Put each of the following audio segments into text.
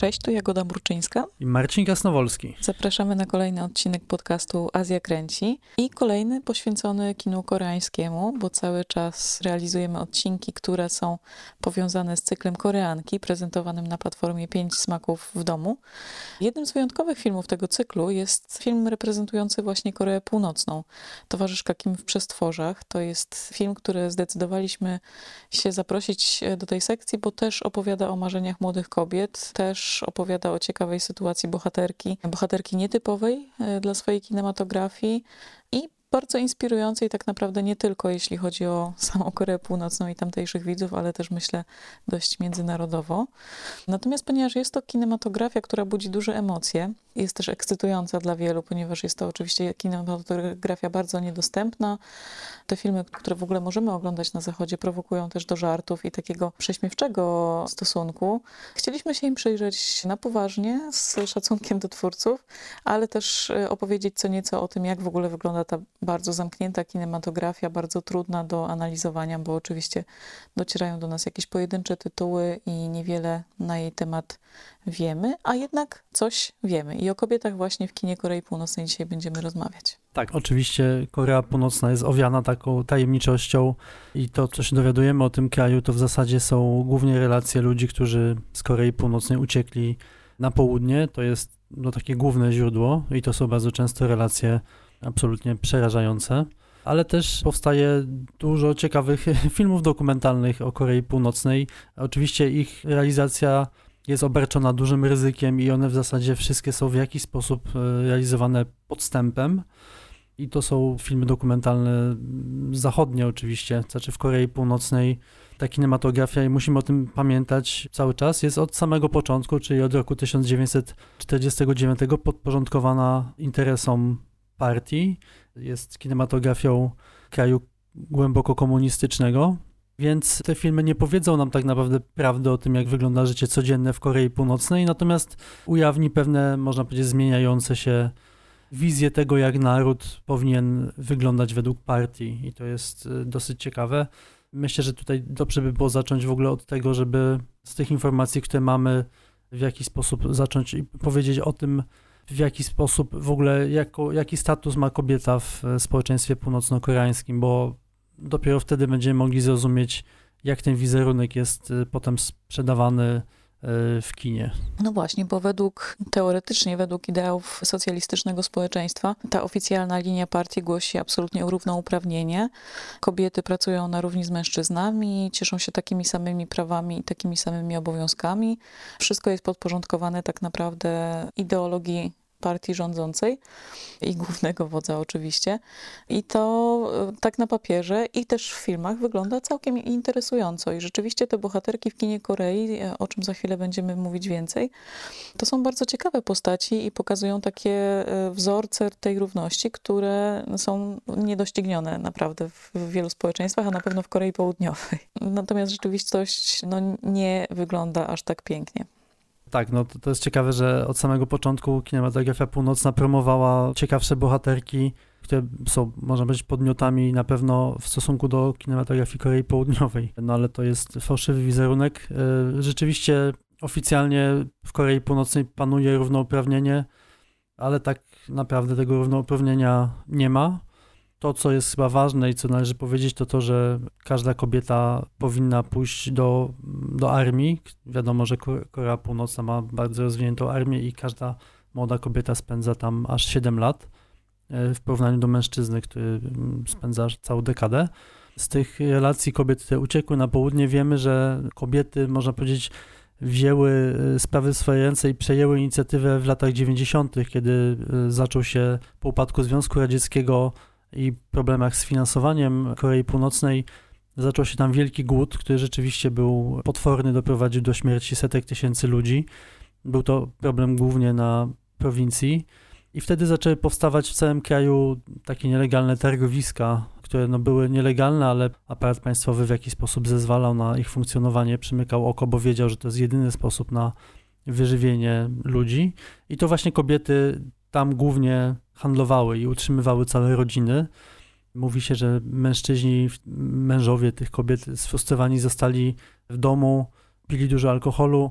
Cześć, tu Jagoda Burczyńska i Marcin Kasnowolski. Zapraszamy na kolejny odcinek podcastu Azja Kręci i kolejny poświęcony kinu koreańskiemu, bo cały czas realizujemy odcinki, które są powiązane z cyklem Koreanki, prezentowanym na platformie Pięć Smaków w Domu. Jednym z wyjątkowych filmów tego cyklu jest film reprezentujący właśnie Koreę Północną. Towarzyszka Kim w przestworzach. To jest film, który zdecydowaliśmy się zaprosić do tej sekcji, bo też opowiada o marzeniach młodych kobiet, też opowiada o ciekawej sytuacji bohaterki, bohaterki nietypowej e, dla swojej kinematografii i bardzo inspirującej tak naprawdę nie tylko jeśli chodzi o samą Koreę Północną i tamtejszych widzów, ale też myślę dość międzynarodowo. Natomiast ponieważ jest to kinematografia, która budzi duże emocje, jest też ekscytująca dla wielu, ponieważ jest to oczywiście kinematografia bardzo niedostępna. Te filmy, które w ogóle możemy oglądać na zachodzie, prowokują też do żartów i takiego prześmiewczego stosunku. Chcieliśmy się im przyjrzeć na poważnie, z szacunkiem do twórców, ale też e, opowiedzieć co nieco o tym, jak w ogóle wygląda ta bardzo zamknięta kinematografia, bardzo trudna do analizowania, bo oczywiście docierają do nas jakieś pojedyncze tytuły i niewiele na jej temat wiemy, a jednak coś wiemy. I o kobietach właśnie w kinie Korei Północnej dzisiaj będziemy rozmawiać. Tak, oczywiście Korea Północna jest owiana taką tajemniczością i to, co się dowiadujemy o tym kraju, to w zasadzie są głównie relacje ludzi, którzy z Korei Północnej uciekli na południe. To jest no, takie główne źródło i to są bardzo często relacje absolutnie przerażające. Ale też powstaje dużo ciekawych filmów dokumentalnych o Korei Północnej. Oczywiście ich realizacja jest obarczona dużym ryzykiem i one w zasadzie wszystkie są w jakiś sposób e, realizowane podstępem. I to są filmy dokumentalne mm, zachodnie oczywiście, znaczy w Korei Północnej ta kinematografia i musimy o tym pamiętać cały czas, jest od samego początku, czyli od roku 1949 podporządkowana interesom partii, jest kinematografią kraju głęboko komunistycznego, więc te filmy nie powiedzą nam tak naprawdę prawdy o tym, jak wygląda życie codzienne w Korei Północnej, natomiast ujawni pewne, można powiedzieć, zmieniające się wizje tego, jak naród powinien wyglądać według partii i to jest y, dosyć ciekawe. Myślę, że tutaj dobrze by było zacząć w ogóle od tego, żeby z tych informacji, które mamy, w jakiś sposób zacząć i powiedzieć o tym, w jaki sposób w ogóle, jako, jaki status ma kobieta w e, społeczeństwie północno-koreańskim, bo dopiero wtedy będziemy mogli zrozumieć, jak ten wizerunek jest e, potem sprzedawany e, w kinie. No właśnie, bo według, teoretycznie według ideałów socjalistycznego społeczeństwa, ta oficjalna linia partii głosi absolutnie równouprawnienie. Kobiety pracują na równi z mężczyznami, cieszą się takimi samymi prawami i takimi samymi obowiązkami. Wszystko jest podporządkowane tak naprawdę ideologii partii rządzącej i głównego wodza oczywiście. I to e, tak na papierze i też w filmach wygląda całkiem interesująco. I rzeczywiście te bohaterki w kinie Korei, e, o czym za chwilę będziemy mówić więcej, to są bardzo ciekawe postaci i pokazują takie e, wzorce tej równości, które są niedoścignione naprawdę w wielu społeczeństwach, a na pewno w Korei Południowej. Natomiast rzeczywistość no, nie wygląda aż tak pięknie. Tak, no to, to jest ciekawe, że od samego początku kinematografia północna promowała ciekawsze bohaterki, które są, można powiedzieć, podmiotami na pewno w stosunku do kinematografii Korei Południowej. No ale to jest fałszywy wizerunek. E, rzeczywiście oficjalnie w Korei Północnej panuje równouprawnienie, ale tak naprawdę tego równouprawnienia nie ma to, co jest chyba ważne i co należy powiedzieć, to to, że każda kobieta powinna pójść do, do armii. Wiadomo, że Korea Północna ma bardzo rozwiniętą armię i każda młoda kobieta spędza tam aż 7 lat e, w porównaniu do mężczyzny, który mm, spędza całą dekadę. Z tych relacji kobiet, które uciekły na południe, wiemy, że kobiety, można powiedzieć, wzięły e, sprawy w swoje ręce i przejęły inicjatywę w latach 90., kiedy e, zaczął się po upadku Związku Radzieckiego i problemach z finansowaniem Korei Północnej zaczął się tam wielki głód, który rzeczywiście był potworny, doprowadził do śmierci setek tysięcy ludzi. Był to problem głównie na prowincji. I wtedy zaczęły powstawać w całym kraju takie nielegalne targowiska, które no były nielegalne, ale aparat państwowy w jakiś sposób zezwalał na ich funkcjonowanie, przymykał oko, bo wiedział, że to jest jedyny sposób na wyżywienie ludzi. I to właśnie kobiety tam głównie handlowały i utrzymywały całe rodziny. Mówi się, że mężczyźni, mężowie tych kobiet sfrustrowani zostali w domu, pili dużo alkoholu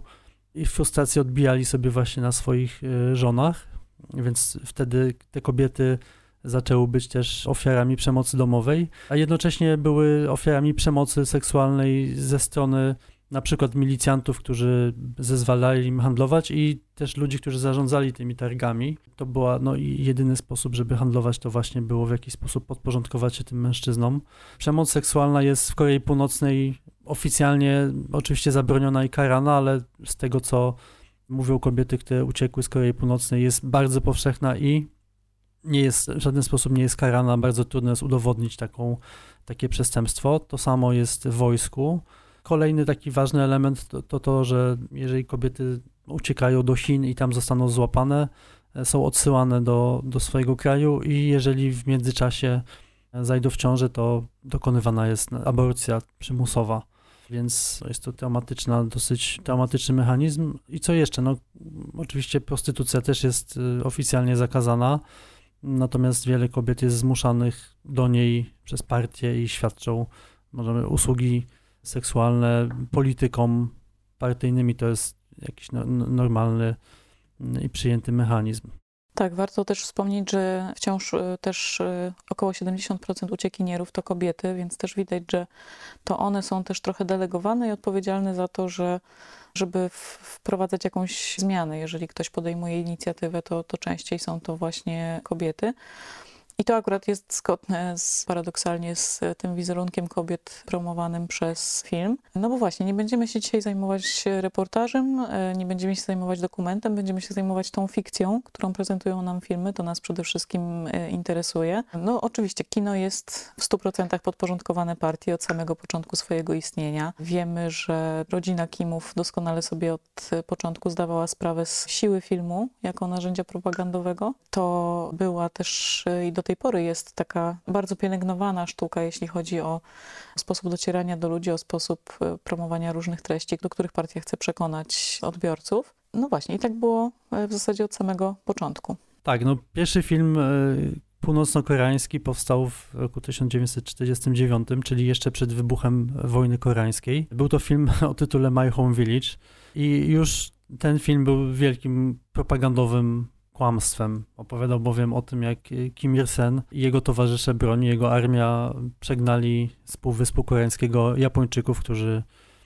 i frustrację odbijali sobie właśnie na swoich e, żonach, więc wtedy te kobiety zaczęły być też ofiarami przemocy domowej, a jednocześnie były ofiarami przemocy seksualnej ze strony na przykład milicjantów, którzy zezwalali im handlować i też ludzi, którzy zarządzali tymi targami. To była no, jedyny sposób, żeby handlować, to właśnie było w jakiś sposób podporządkować się tym mężczyznom. Przemoc seksualna jest w Korei Północnej oficjalnie oczywiście zabroniona i karana, ale z tego, co mówią kobiety, które uciekły z Korei Północnej, jest bardzo powszechna i nie jest, w żaden sposób nie jest karana, bardzo trudno jest udowodnić taką, takie przestępstwo. To samo jest w wojsku. Kolejny taki ważny element to, to to, że jeżeli kobiety uciekają do Chin i tam zostaną złapane, e, są odsyłane do, do swojego kraju i jeżeli w międzyczasie zajdą w ciążę, to dokonywana jest aborcja przymusowa. Więc jest to traumatyczna, dosyć traumatyczny mechanizm. I co jeszcze? No, oczywiście prostytucja też jest y, oficjalnie zakazana, natomiast wiele kobiet jest zmuszanych do niej przez partie i świadczą możemy usługi seksualne politykom partyjnymi. To jest jakiś no, normalny i przyjęty mechanizm. Tak, warto też wspomnieć, że wciąż y, też y, około 70% uciekinierów to kobiety, więc też widać, że to one są też trochę delegowane i odpowiedzialne za to, że żeby wprowadzać jakąś zmianę. Jeżeli ktoś podejmuje inicjatywę, to, to częściej są to właśnie kobiety. I to akurat jest zgodne z, paradoksalnie z tym wizerunkiem kobiet promowanym przez film. No bo właśnie, nie będziemy się dzisiaj zajmować reportażem, e, nie będziemy się zajmować dokumentem, będziemy się zajmować tą fikcją, którą prezentują nam filmy. To nas przede wszystkim e, interesuje. No oczywiście, kino jest w 100% podporządkowane partii od samego początku swojego istnienia. Wiemy, że rodzina Kimów doskonale sobie od początku zdawała sprawę z siły filmu jako narzędzia propagandowego. To była też e, i do tej pory jest taka bardzo pielęgnowana sztuka, jeśli chodzi o sposób docierania do ludzi, o sposób e, promowania różnych treści, do których partia chce przekonać odbiorców. No właśnie, i tak było e, w zasadzie od samego początku. Tak, no pierwszy film e, północno-koreański powstał w roku 1949, czyli jeszcze przed wybuchem wojny koreańskiej. Był to film o tytule My Home Village i już ten film był wielkim propagandowym kłamstwem. Opowiadał bowiem o tym, jak Kim Il-sen i jego towarzysze broni, jego armia przegnali z Półwyspu Koreańskiego Japończyków, którzy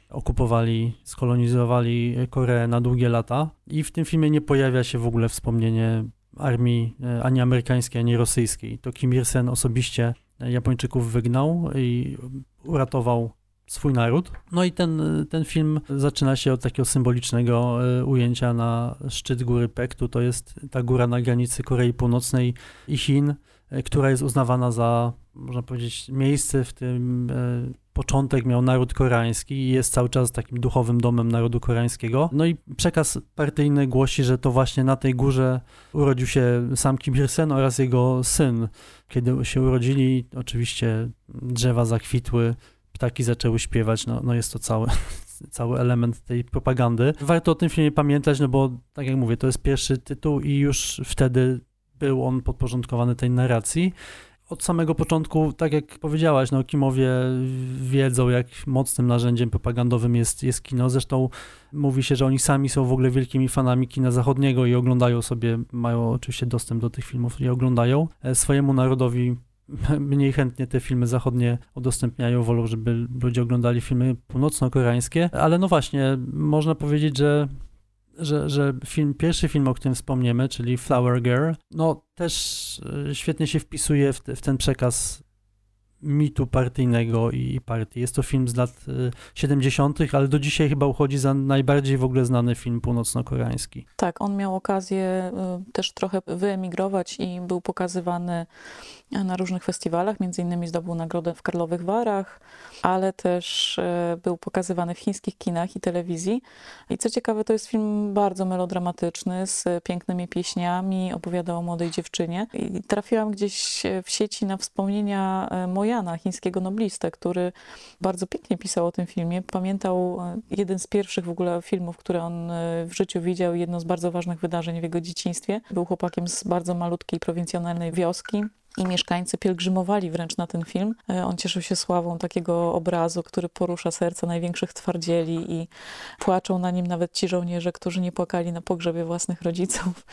okupowali, skolonizowali Koreę na długie lata. I w tym filmie nie pojawia się w ogóle wspomnienie armii e, ani amerykańskiej, ani rosyjskiej. To Kim Il-sen osobiście Japończyków wygnał i uratował swój naród. No i ten, ten film zaczyna się od takiego symbolicznego e, ujęcia na szczyt góry Pektu. To jest ta góra na granicy Korei Północnej i Chin, e, która jest uznawana za, można powiedzieć, miejsce, w tym e, początek miał naród koreański i jest cały czas takim duchowym domem narodu koreańskiego. No i przekaz partyjny głosi, że to właśnie na tej górze urodził się sam Kim Il-sen oraz jego syn. Kiedy się urodzili, oczywiście drzewa zakwitły, ptaki zaczęły śpiewać, no, no jest to cały, cały element tej propagandy. Warto o tym filmie pamiętać, no bo tak jak mówię, to jest pierwszy tytuł i już wtedy był on podporządkowany tej narracji. Od samego początku, tak jak powiedziałaś, no Kimowie wiedzą, jak mocnym narzędziem propagandowym jest, jest kino. Zresztą mówi się, że oni sami są w ogóle wielkimi fanami kina zachodniego i oglądają sobie, mają oczywiście dostęp do tych filmów i oglądają. E, swojemu narodowi mniej chętnie te filmy zachodnie udostępniają, wolą, żeby ludzie oglądali filmy północno-koreańskie, ale no właśnie, można powiedzieć, że że, że film, pierwszy film, o którym wspomniemy, czyli Flower Girl, no też e, świetnie się wpisuje w, te, w ten przekaz mitu partyjnego i, partii. Jest to film z lat 70., y, ale do dzisiaj chyba uchodzi za najbardziej w ogóle znany film północno-koreański. Tak, on miał okazję y, też trochę wyemigrować i był pokazywany na różnych festiwalach, między innymi zdobył nagrodę w Karlowych Warach, ale też y, był pokazywany w chińskich kinach i telewizji. I co ciekawe, to jest film bardzo melodramatyczny, z pięknymi pieśniami, opowiada o młodej dziewczynie. I trafiłam gdzieś w sieci na wspomnienia moja Mojana, chińskiego noblistę, który bardzo pięknie pisał o tym filmie. Pamiętał e, jeden z pierwszych w ogóle filmów, które on e, w życiu widział, jedno z bardzo ważnych wydarzeń w jego dzieciństwie. Był chłopakiem z bardzo malutkiej, prowincjonalnej wioski i mieszkańcy pielgrzymowali wręcz na ten film. E, on cieszył się sławą takiego obrazu, który porusza serca największych twardzieli i płaczą na nim nawet ci żołnierze, którzy nie płakali na pogrzebie własnych rodziców.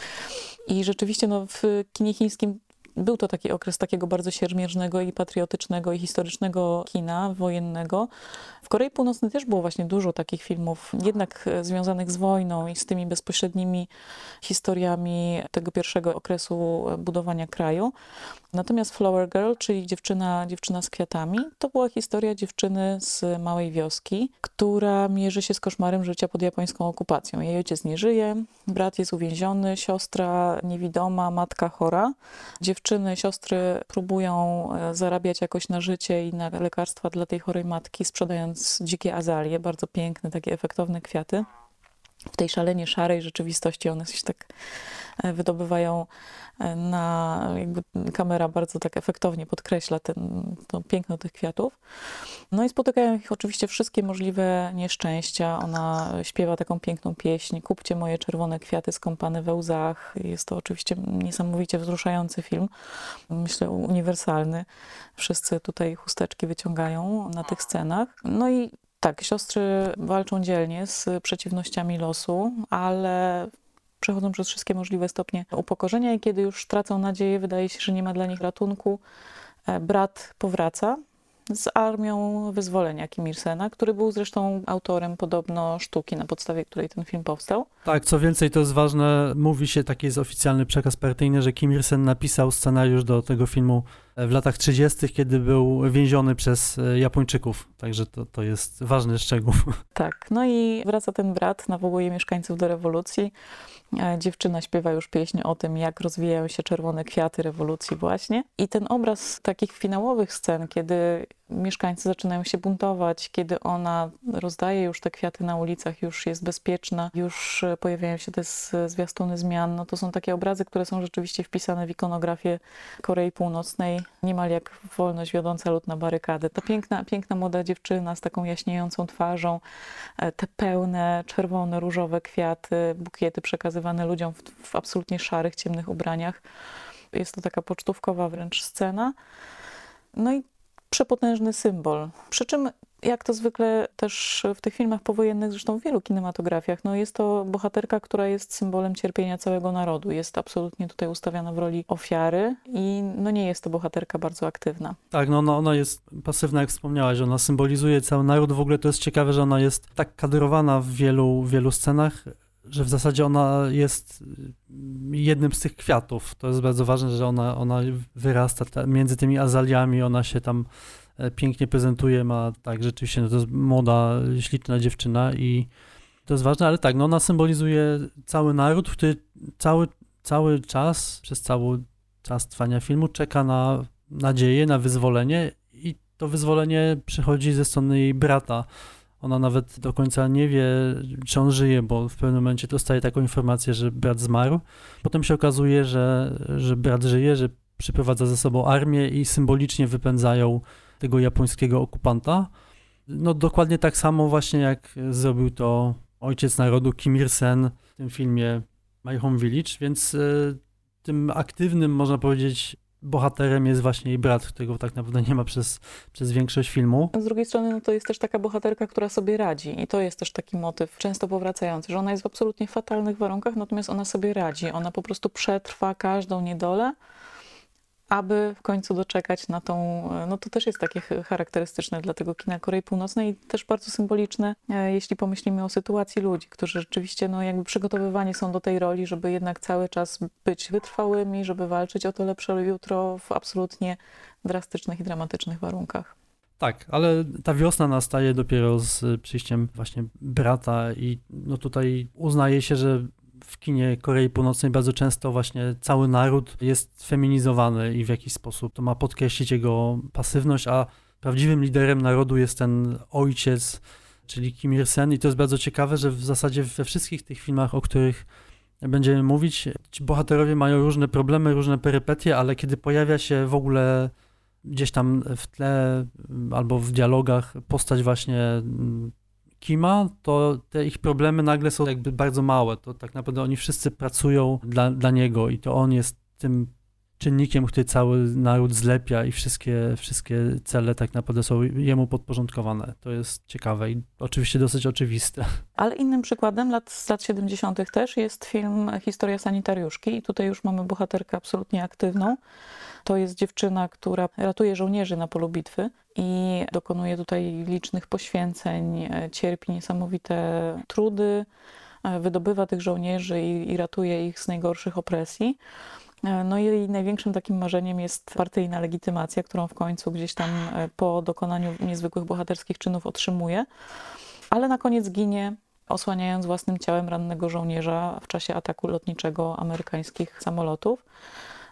I rzeczywiście no, w kinie chińskim był to taki okres takiego bardzo siermierznego i patriotycznego i historycznego kina wojennego. W Korei Północnej też było właśnie dużo takich filmów, jednak e, związanych z wojną i z tymi bezpośrednimi historiami tego pierwszego okresu e, budowania kraju. Natomiast Flower Girl, czyli dziewczyna, dziewczyna z kwiatami, to była historia dziewczyny z małej wioski, która mierzy się z koszmarem życia pod japońską okupacją. Jej ojciec nie żyje, brat jest uwięziony, siostra niewidoma, matka chora. Dziewczyny, siostry próbują e, zarabiać jakoś na życie i na lekarstwa dla tej chorej matki, sprzedając dzikie azalie, bardzo piękne, takie efektowne kwiaty w tej szalenie szarej rzeczywistości one się tak e, wydobywają e, na, jakby kamera bardzo tak efektownie podkreśla ten, to piękno tych kwiatów. No i spotykają ich oczywiście wszystkie możliwe nieszczęścia. Ona śpiewa taką piękną pieśń, kupcie moje czerwone kwiaty skąpane we łzach. Jest to oczywiście niesamowicie wzruszający film, myślę uniwersalny. Wszyscy tutaj chusteczki wyciągają na tych scenach. No i tak, siostry walczą dzielnie z przeciwnościami losu, ale przechodzą przez wszystkie możliwe stopnie upokorzenia i kiedy już tracą nadzieję, wydaje się, że nie ma dla nich ratunku, e, brat powraca z armią wyzwolenia Kim Il-sena, który był zresztą autorem podobno sztuki, na podstawie której ten film powstał. Tak, co więcej, to jest ważne, mówi się, taki jest oficjalny przekaz partyjny, że Kim Il-sen napisał scenariusz do tego filmu w latach 30., kiedy był więziony przez e, Japończyków. Także to, to jest ważny szczegół. Tak, no i wraca ten brat, nawołuje mieszkańców do rewolucji. E, dziewczyna śpiewa już pieśń o tym, jak rozwijają się czerwone kwiaty rewolucji właśnie. I ten obraz takich finałowych scen, kiedy mieszkańcy zaczynają się buntować, kiedy ona rozdaje już te kwiaty na ulicach, już jest bezpieczna, już e, pojawiają się te zwiastuny zmian, no to są takie obrazy, które są rzeczywiście wpisane w ikonografię Korei Północnej, niemal jak wolność wiodąca lud na barykady. Ta piękna, piękna młoda dziewczyna z taką jaśniejącą twarzą, e, te pełne, czerwone, różowe kwiaty, bukiety przekazywane ludziom w, w absolutnie szarych, ciemnych ubraniach. Jest to taka pocztówkowa wręcz scena. No i przepotężny symbol. Przy czym, jak to zwykle też w tych filmach powojennych, zresztą w wielu kinematografiach, no jest to bohaterka, która jest symbolem cierpienia całego narodu. Jest absolutnie tutaj ustawiana w roli ofiary i no nie jest to bohaterka bardzo aktywna. Tak, no ona, ona jest pasywna, jak wspomniałaś, ona symbolizuje cały naród. W ogóle to jest ciekawe, że ona jest tak kadrowana w wielu, wielu scenach, że w zasadzie ona jest jednym z tych kwiatów. To jest bardzo ważne, że ona, ona wyrasta ta, między tymi azaliami, ona się tam e, pięknie prezentuje, ma tak, rzeczywiście, no to jest młoda, śliczna dziewczyna i to jest ważne, ale tak, no ona symbolizuje cały naród, który cały, cały czas, przez cały czas trwania filmu czeka na nadzieję, na wyzwolenie i to wyzwolenie przychodzi ze strony jej brata, ona nawet do końca nie wie, czy on żyje, bo w pewnym momencie dostaje taką informację, że brat zmarł. Potem się okazuje, że, że brat żyje, że przyprowadza ze sobą armię i symbolicznie wypędzają tego japońskiego okupanta. No dokładnie tak samo właśnie jak zrobił to ojciec narodu Kim Il-sen w tym filmie My Home Village, więc y, tym aktywnym, można powiedzieć, bohaterem jest właśnie jej brat, którego tak naprawdę nie ma przez, przez większość filmu. Z drugiej strony no to jest też taka bohaterka, która sobie radzi i to jest też taki motyw często powracający, że ona jest w absolutnie fatalnych warunkach, natomiast ona sobie radzi. Ona po prostu przetrwa każdą niedolę, aby w końcu doczekać na tą, no to też jest takie charakterystyczne dla tego kina Korei Północnej i też bardzo symboliczne, e, jeśli pomyślimy o sytuacji ludzi, którzy rzeczywiście no jakby przygotowywani są do tej roli, żeby jednak cały czas być wytrwałymi, żeby walczyć o to lepsze jutro w absolutnie drastycznych i dramatycznych warunkach. Tak, ale ta wiosna nastaje dopiero z przyjściem właśnie brata i no tutaj uznaje się, że w kinie Korei Północnej bardzo często właśnie cały naród jest feminizowany i w jakiś sposób to ma podkreślić jego pasywność, a prawdziwym liderem narodu jest ten ojciec, czyli Kim Il-sen. I to jest bardzo ciekawe, że w zasadzie we wszystkich tych filmach, o których będziemy mówić, ci bohaterowie mają różne problemy, różne perypetie, ale kiedy pojawia się w ogóle gdzieś tam w tle albo w dialogach postać właśnie Kima, to te ich problemy nagle są jakby bardzo małe. To tak naprawdę oni wszyscy pracują dla, dla niego i to on jest tym czynnikiem, który cały naród zlepia i wszystkie, wszystkie cele tak naprawdę są jemu podporządkowane. To jest ciekawe i oczywiście dosyć oczywiste. Ale innym przykładem lat, z lat 70. też jest film Historia sanitariuszki i tutaj już mamy bohaterkę absolutnie aktywną. To jest dziewczyna, która ratuje żołnierzy na polu bitwy i dokonuje tutaj licznych poświęceń, e, cierpi niesamowite trudy, e, wydobywa tych żołnierzy i, i ratuje ich z najgorszych opresji. E, no i największym takim marzeniem jest partyjna legitymacja, którą w końcu gdzieś tam po dokonaniu niezwykłych bohaterskich czynów otrzymuje, ale na koniec ginie osłaniając własnym ciałem rannego żołnierza w czasie ataku lotniczego amerykańskich samolotów.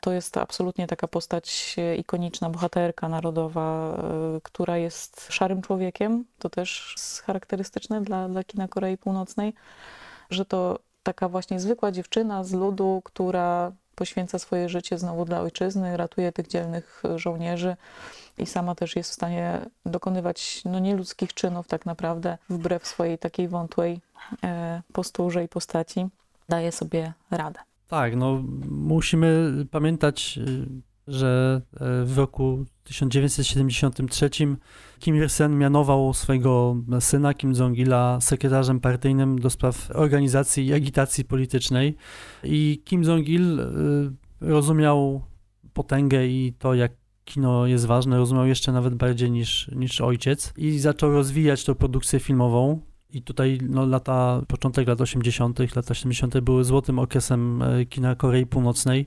To jest absolutnie taka postać ikoniczna, bohaterka narodowa, e, która jest szarym człowiekiem. To też charakterystyczne dla, dla kina Korei Północnej, że to taka właśnie zwykła dziewczyna z ludu, która poświęca swoje życie znowu dla ojczyzny, ratuje tych dzielnych żołnierzy i sama też jest w stanie dokonywać no, nieludzkich czynów tak naprawdę wbrew swojej takiej wątłej e, posturze i postaci. Daje sobie radę. Tak, no musimy pamiętać, y, że e, w roku 1973 Kim Il-sen mianował swojego syna Kim Jong-ila sekretarzem partyjnym do spraw organizacji i agitacji politycznej i Kim Jong-il y, rozumiał potęgę i to, jak kino jest ważne, rozumiał jeszcze nawet bardziej niż, niż ojciec i zaczął rozwijać tą produkcję filmową. I tutaj no, lata, początek lat 80., lata 70. były złotym okresem e, kina Korei Północnej.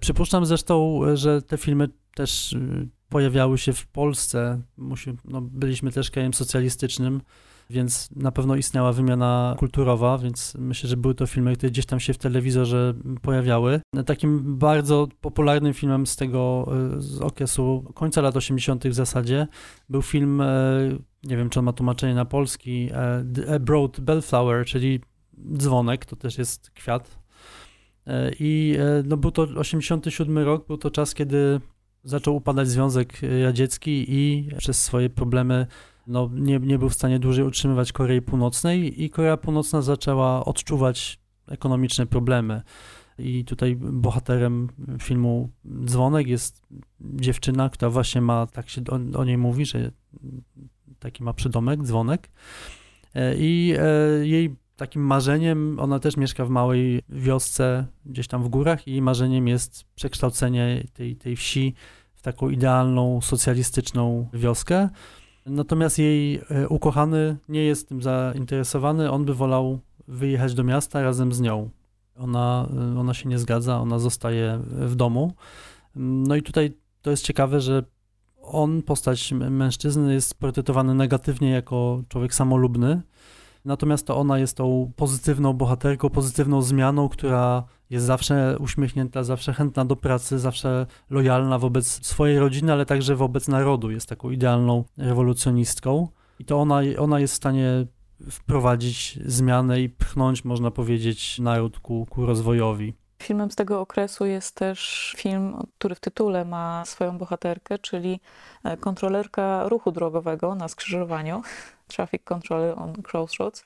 Przypuszczam zresztą, że te filmy też y, pojawiały się w Polsce. Musi, no, byliśmy też krajem socjalistycznym, więc na pewno istniała wymiana kulturowa, więc myślę, że były to filmy, które gdzieś tam się w telewizorze pojawiały. Takim bardzo popularnym filmem z tego y, z okresu końca lat 80. w zasadzie był film, y, nie wiem czy on ma tłumaczenie na polski, A Broad Bellflower, czyli dzwonek, to też jest kwiat. I no, był to 87 rok, był to czas, kiedy zaczął upadać Związek Radziecki i przez swoje problemy no, nie, nie był w stanie dłużej utrzymywać Korei Północnej i Korea Północna zaczęła odczuwać ekonomiczne problemy. I tutaj bohaterem filmu Dzwonek jest dziewczyna, która właśnie ma, tak się o, o niej mówi, że taki ma przydomek, dzwonek. E, I e, jej takim marzeniem, ona też mieszka w małej wiosce gdzieś tam w górach i marzeniem jest przekształcenie tej, tej wsi w taką idealną, socjalistyczną wioskę. Natomiast jej e, ukochany nie jest tym zainteresowany, on by wolał wyjechać do miasta razem z nią. Ona, e, ona się nie zgadza, ona zostaje w domu. No i tutaj to jest ciekawe, że on, postać mężczyzny, jest portretowany negatywnie jako człowiek samolubny, natomiast to ona jest tą pozytywną bohaterką, pozytywną zmianą, która jest zawsze uśmiechnięta, zawsze chętna do pracy, zawsze lojalna wobec swojej rodziny, ale także wobec narodu. Jest taką idealną rewolucjonistką i to ona, ona jest w stanie wprowadzić zmianę i pchnąć, można powiedzieć, naród ku, ku rozwojowi. Filmem z tego okresu jest też film, który w tytule ma swoją bohaterkę, czyli e, kontrolerka ruchu drogowego na skrzyżowaniu, Traffic Control on Crossroads.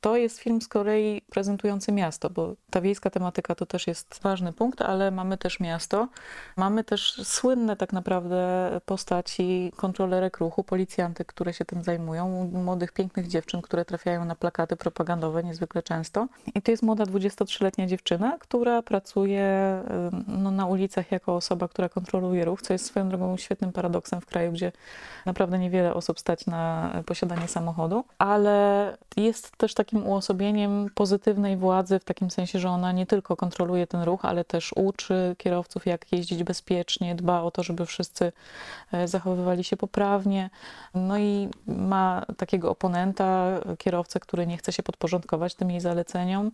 To jest film z kolei prezentujący miasto, bo ta wiejska tematyka to też jest ważny punkt, ale mamy też miasto. Mamy też słynne tak naprawdę postaci kontrolerek ruchu, policjanty, które się tym zajmują, młodych, pięknych dziewczyn, które trafiają na plakaty propagandowe niezwykle często. I to jest młoda 23-letnia dziewczyna, która pracuje no, na ulicach jako osoba, która kontroluje ruch, co jest swoją drogą świetnym paradoksem w kraju, gdzie naprawdę niewiele osób stać na posiadanie samochodu, ale jest też takim uosobieniem pozytywnej władzy, w takim sensie, że ona nie tylko kontroluje ten ruch, ale też uczy kierowców, jak jeździć bezpiecznie, dba o to, żeby wszyscy e, zachowywali się poprawnie. No i ma takiego oponenta, kierowcę, który nie chce się podporządkować tym jej zaleceniom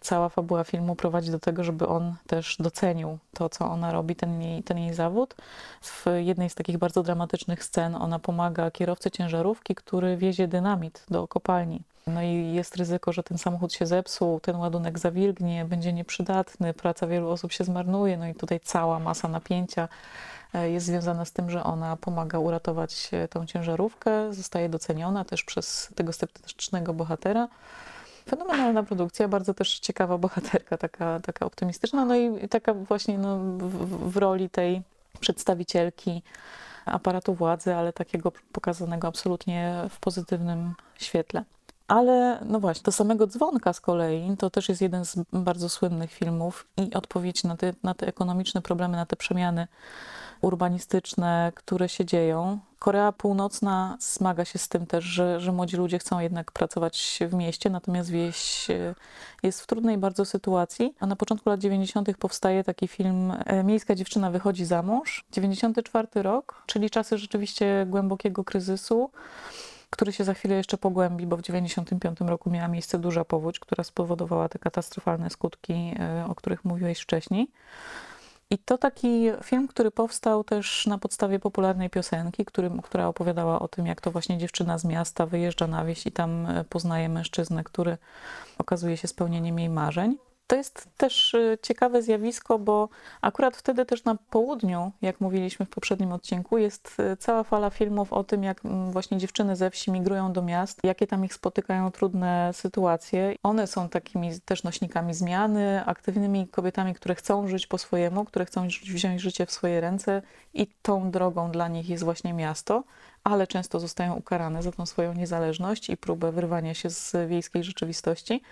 cała fabuła filmu prowadzi do tego, żeby on też docenił to, co ona robi, ten jej, ten jej zawód. W jednej z takich bardzo dramatycznych scen ona pomaga kierowcy ciężarówki, który wiezie dynamit do kopalni. No i jest ryzyko, że ten samochód się zepsuł, ten ładunek zawilgnie, będzie nieprzydatny, praca wielu osób się zmarnuje, no i tutaj cała masa napięcia e, jest związana z tym, że ona pomaga uratować e, tą ciężarówkę, zostaje doceniona też przez tego sceptycznego bohatera. Fenomenalna produkcja, bardzo też ciekawa bohaterka, taka, taka optymistyczna, no i taka właśnie no, w, w roli tej przedstawicielki aparatu władzy, ale takiego pokazanego absolutnie w pozytywnym świetle. Ale no właśnie, do samego dzwonka z kolei, to też jest jeden z bardzo słynnych filmów i odpowiedź na te, na te ekonomiczne problemy, na te przemiany urbanistyczne, które się dzieją. Korea Północna zmaga się z tym też, że, że młodzi ludzie chcą jednak pracować w mieście, natomiast wieś e, jest w trudnej bardzo sytuacji. A na początku lat 90. powstaje taki film e, Miejska dziewczyna wychodzi za mąż. 94 rok, czyli czasy rzeczywiście głębokiego kryzysu który się za chwilę jeszcze pogłębi, bo w 1995 roku miała miejsce duża powódź, która spowodowała te katastrofalne skutki, e, o których mówiłeś wcześniej. I to taki film, który powstał też na podstawie popularnej piosenki, który, która opowiadała o tym, jak to właśnie dziewczyna z miasta wyjeżdża na wieś i tam e, poznaje mężczyznę, który okazuje się spełnieniem jej marzeń. To jest też y, ciekawe zjawisko, bo akurat wtedy też na południu, jak mówiliśmy w poprzednim odcinku, jest y, cała fala filmów o tym, jak mm, właśnie dziewczyny ze wsi migrują do miast, jakie tam ich spotykają trudne sytuacje. One są takimi też nośnikami zmiany, aktywnymi kobietami, które chcą żyć po swojemu, które chcą wziąć życie w swoje ręce i tą drogą dla nich jest właśnie miasto ale często zostają ukarane za tą swoją niezależność i próbę wyrwania się z wiejskiej rzeczywistości.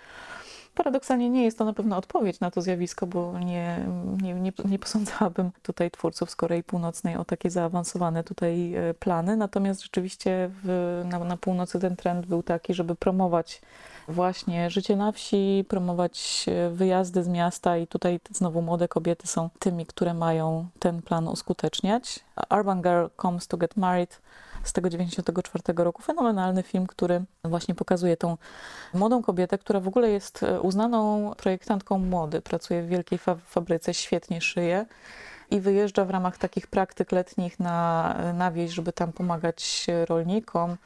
Paradoksalnie nie jest to na pewno odpowiedź na to zjawisko, bo nie, nie, nie, nie posądzałabym tutaj twórców z Korei Północnej o takie zaawansowane tutaj e, plany. Natomiast rzeczywiście w, na, na północy ten trend był taki, żeby promować właśnie życie na wsi, promować e, wyjazdy z miasta i tutaj znowu młode kobiety są tymi, które mają ten plan uskuteczniać. Urban Girl Comes to Get Married z tego 94 roku. Fenomenalny film, który właśnie pokazuje tą młodą kobietę, która w ogóle jest e, uznaną projektantką mody, pracuje w wielkiej fa fabryce, świetnie szyje i wyjeżdża w ramach takich praktyk letnich na, na wieś, żeby tam pomagać rolnikom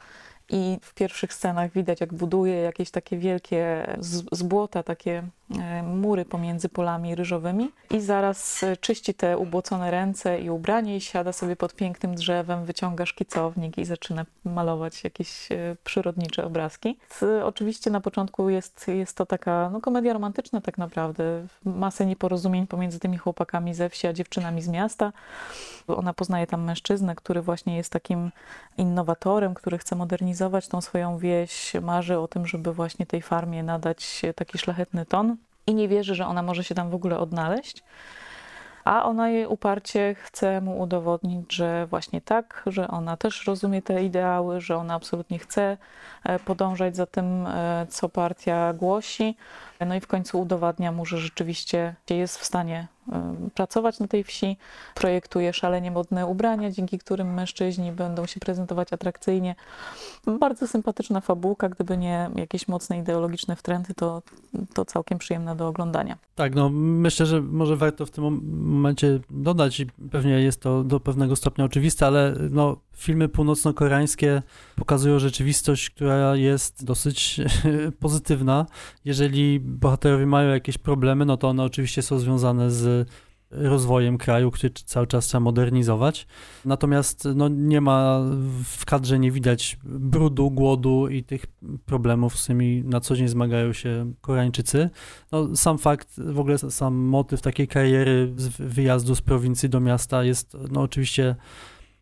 i w pierwszych scenach widać, jak buduje jakieś takie wielkie z, z błota, takie mury pomiędzy polami ryżowymi i zaraz e, czyści te ubłocone ręce i ubranie i siada sobie pod pięknym drzewem, wyciąga szkicownik i zaczyna malować jakieś e, przyrodnicze obrazki. Oczywiście na początku jest, jest to taka no, komedia romantyczna tak naprawdę. Masę nieporozumień pomiędzy tymi chłopakami ze wsi, a dziewczynami z miasta. Ona poznaje tam mężczyznę, który właśnie jest takim innowatorem, który chce modernizować tą swoją wieś, marzy o tym, żeby właśnie tej farmie nadać taki szlachetny ton i nie wierzy, że ona może się tam w ogóle odnaleźć. A ona jej uparcie chce mu udowodnić, że właśnie tak, że ona też rozumie te ideały, że ona absolutnie chce e, podążać za tym, e, co partia głosi. No i w końcu udowadnia mu, że rzeczywiście jest w stanie pracować na tej wsi, projektuje szalenie modne ubrania, dzięki którym mężczyźni będą się prezentować atrakcyjnie. Bardzo sympatyczna fabułka, gdyby nie jakieś mocne ideologiczne wtręty, to, to całkiem przyjemna do oglądania. Tak, no myślę, że może warto w tym momencie dodać i pewnie jest to do pewnego stopnia oczywiste, ale no filmy północno-koreańskie pokazują rzeczywistość, która jest dosyć pozytywna. Jeżeli bohaterowie mają jakieś problemy, no to one oczywiście są związane z rozwojem kraju, który cały czas trzeba modernizować. Natomiast no, nie ma w kadrze nie widać brudu, głodu i tych problemów, z którymi na co dzień zmagają się Koreańczycy. No, sam fakt, w ogóle sam motyw takiej kariery z wyjazdu z prowincji do miasta jest no, oczywiście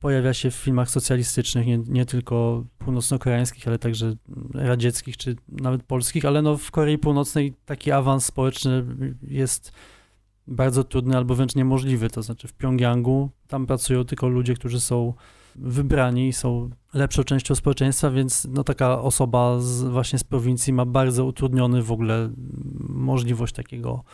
pojawia się w filmach socjalistycznych, nie, nie tylko północno-koreańskich, ale także radzieckich, czy nawet polskich, ale no w Korei Północnej taki awans społeczny jest bardzo trudny albo wręcz niemożliwy. To znaczy w Pjongjangu tam pracują tylko ludzie, którzy są wybrani są lepszą częścią społeczeństwa, więc no taka osoba z, właśnie z prowincji ma bardzo utrudniony w ogóle możliwość takiego,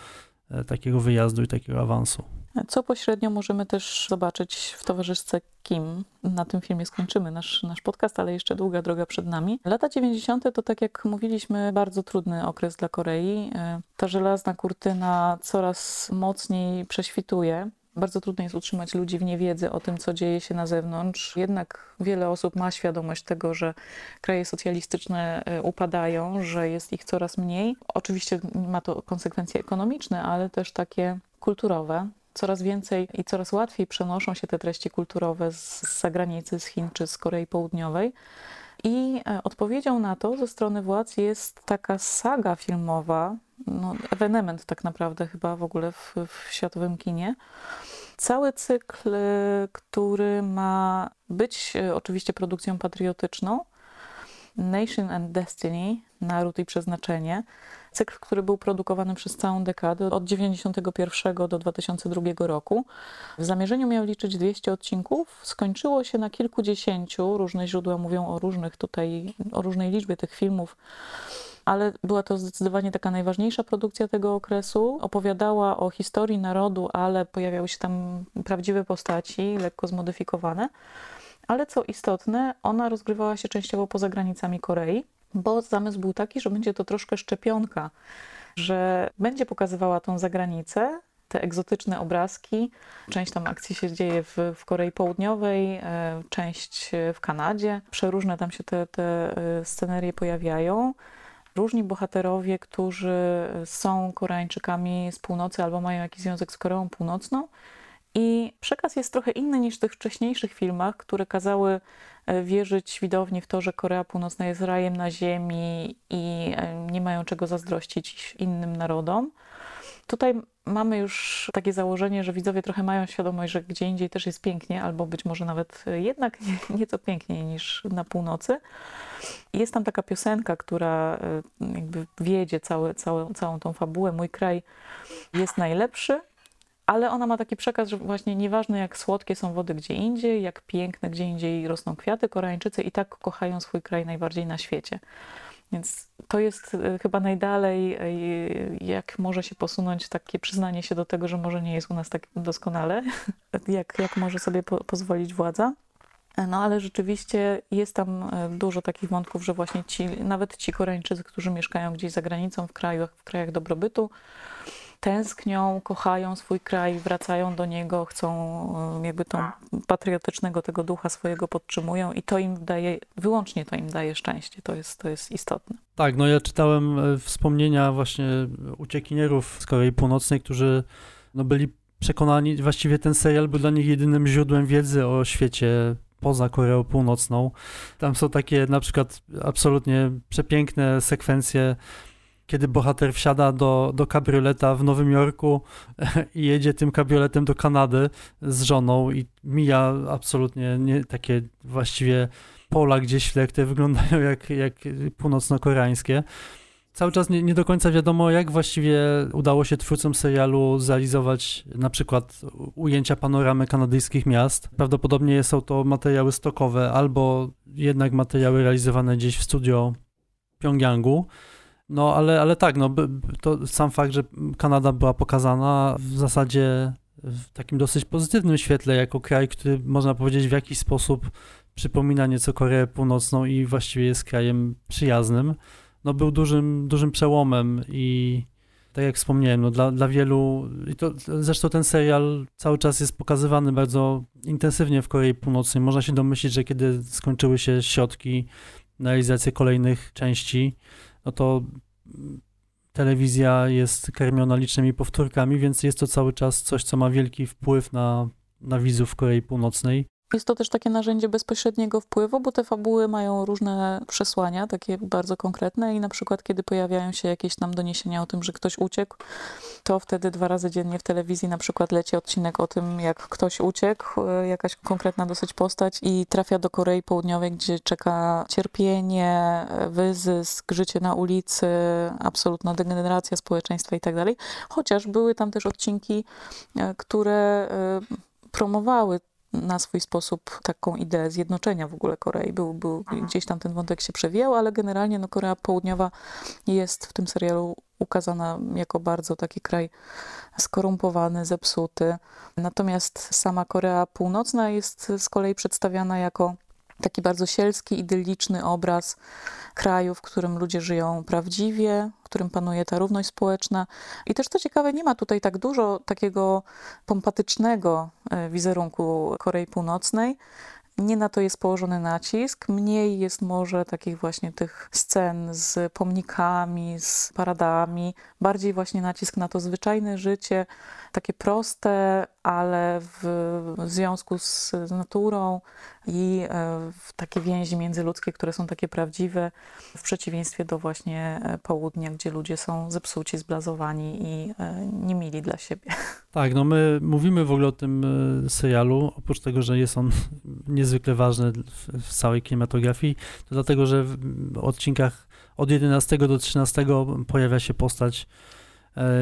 takiego wyjazdu i takiego awansu. Co pośrednio możemy też zobaczyć w towarzystwie Kim. Na tym filmie skończymy nasz, nasz podcast, ale jeszcze długa droga przed nami. Lata 90. to, tak jak mówiliśmy, bardzo trudny okres dla Korei. E, ta żelazna kurtyna coraz mocniej prześwituje. Bardzo trudno jest utrzymać ludzi w niewiedzy o tym, co dzieje się na zewnątrz. Jednak wiele osób ma świadomość tego, że kraje socjalistyczne e, upadają, że jest ich coraz mniej. Oczywiście ma to konsekwencje ekonomiczne, ale też takie kulturowe coraz więcej i coraz łatwiej przenoszą się te treści kulturowe z, zagranicy, z Chin czy z Korei Południowej. I e, odpowiedzią na to ze strony władz jest taka saga filmowa, no, ewenement tak naprawdę chyba w ogóle w, w światowym kinie. Cały cykl, e, który ma być e, oczywiście produkcją patriotyczną, Nation and Destiny, Naród i Przeznaczenie. Cykl, który był produkowany przez całą dekadę, od 1991 do 2002 roku. W zamierzeniu miał liczyć 200 odcinków. Skończyło się na kilkudziesięciu. Różne źródła mówią o różnych tutaj, o różnej liczbie tych filmów ale była to zdecydowanie taka najważniejsza produkcja tego okresu. Opowiadała o historii narodu, ale pojawiały się tam prawdziwe postaci, lekko zmodyfikowane. Ale co istotne, ona rozgrywała się częściowo poza granicami Korei, bo zamysł był taki, że będzie to troszkę szczepionka, że będzie pokazywała tą zagranicę, te egzotyczne obrazki. Część tam akcji się dzieje w, w Korei Południowej, e, część w Kanadzie. Przeróżne tam się te, te e, scenerie pojawiają. Różni bohaterowie, którzy są Koreańczykami z północy albo mają jakiś związek z Koreą Północną, i przekaz jest trochę inny niż w tych wcześniejszych filmach, które kazały e, wierzyć widowni w to, że Korea Północna jest rajem na ziemi i e, nie mają czego zazdrościć innym narodom. Tutaj mamy już takie założenie, że widzowie trochę mają świadomość, że gdzie indziej też jest pięknie, albo być może nawet jednak nieco piękniej niż na północy. Jest tam taka piosenka, która e, jakby wiedzie całą tą fabułę. Mój kraj jest najlepszy, ale ona ma taki przekaz, że właśnie nieważne jak słodkie są wody gdzie indziej, jak piękne gdzie indziej rosną kwiaty, Koreańczycy i tak kochają swój kraj najbardziej na świecie. Więc to jest e, chyba najdalej, e, jak może się posunąć takie przyznanie się do tego, że może nie jest u nas tak doskonale, jak, jak może sobie po, pozwolić władza. E, no ale rzeczywiście jest tam dużo takich wątków, że właśnie ci, nawet ci Koreańczycy, którzy mieszkają gdzieś za granicą, w krajach, w krajach dobrobytu, tęsknią, kochają swój kraj, wracają do niego, chcą jakby tą patriotycznego tego ducha swojego podtrzymują i to im daje, wyłącznie to im daje szczęście, to jest, to jest istotne. Tak, no ja czytałem e, wspomnienia właśnie uciekinierów z Korei Północnej, którzy no byli przekonani, właściwie ten serial był dla nich jedynym źródłem wiedzy o świecie poza Koreą Północną. Tam są takie na przykład absolutnie przepiękne sekwencje kiedy bohater wsiada do, do kabrioleta w Nowym Jorku i jedzie tym kabrioletem do Kanady z żoną i mija absolutnie nie, takie właściwie pola tle, które wyglądają jak, jak północno-koreańskie. Cały czas nie, nie, do końca wiadomo, jak właściwie udało się twórcom serialu zrealizować na przykład ujęcia panoramy kanadyjskich miast. Prawdopodobnie są to materiały stokowe albo jednak materiały realizowane gdzieś w studio Pjongjangu. No, ale, ale tak, no, to sam fakt, że Kanada była pokazana w zasadzie w takim dosyć pozytywnym świetle, jako kraj, który można powiedzieć w jakiś sposób przypomina nieco Koreę Północną i właściwie jest krajem przyjaznym, no był dużym, dużym przełomem i tak jak wspomniałem, no dla, dla wielu, i to zresztą ten serial cały czas jest pokazywany bardzo intensywnie w Korei Północnej. Można się domyślić, że kiedy skończyły się środki na realizację kolejnych części, no to telewizja jest karmiona licznymi powtórkami, więc jest to cały czas coś, co ma wielki wpływ na, na widzów Korei Północnej. Jest to też takie narzędzie bezpośredniego wpływu, bo te fabuły mają różne przesłania, takie bardzo konkretne i na przykład kiedy pojawiają się jakieś tam doniesienia o tym, że ktoś uciekł, to wtedy dwa razy dziennie w telewizji na przykład leci odcinek o tym, jak ktoś uciekł, e, jakaś konkretna dosyć postać i trafia do Korei Południowej, gdzie czeka cierpienie, wyzysk, życie na ulicy, absolutna degeneracja społeczeństwa i tak dalej. Chociaż były tam też odcinki, e, które e, promowały na swój sposób taką ideę zjednoczenia w ogóle Korei. Był, był, gdzieś tam ten wątek się przewijał, ale generalnie no, Korea Południowa jest w tym serialu ukazana jako bardzo taki kraj skorumpowany, zepsuty. Natomiast sama Korea Północna jest z kolei przedstawiana jako taki bardzo sielski, idylliczny obraz kraju, w którym ludzie żyją prawdziwie, w którym panuje ta równość społeczna. I też to ciekawe, nie ma tutaj tak dużo takiego pompatycznego e, wizerunku Korei Północnej. Nie na to jest położony nacisk, mniej jest może takich właśnie tych scen z pomnikami, z paradami, bardziej właśnie nacisk na to zwyczajne życie, takie proste, ale w związku z naturą i e, takie więzi międzyludzkie, które są takie prawdziwe, w przeciwieństwie do właśnie e, południa, gdzie ludzie są zepsuci, zblazowani i e, niemili dla siebie. Tak, no my mówimy w ogóle o tym serialu, oprócz tego, że jest on niezwykle ważny w, całej kinematografii, to dlatego, że w odcinkach od 11 do 13 pojawia się postać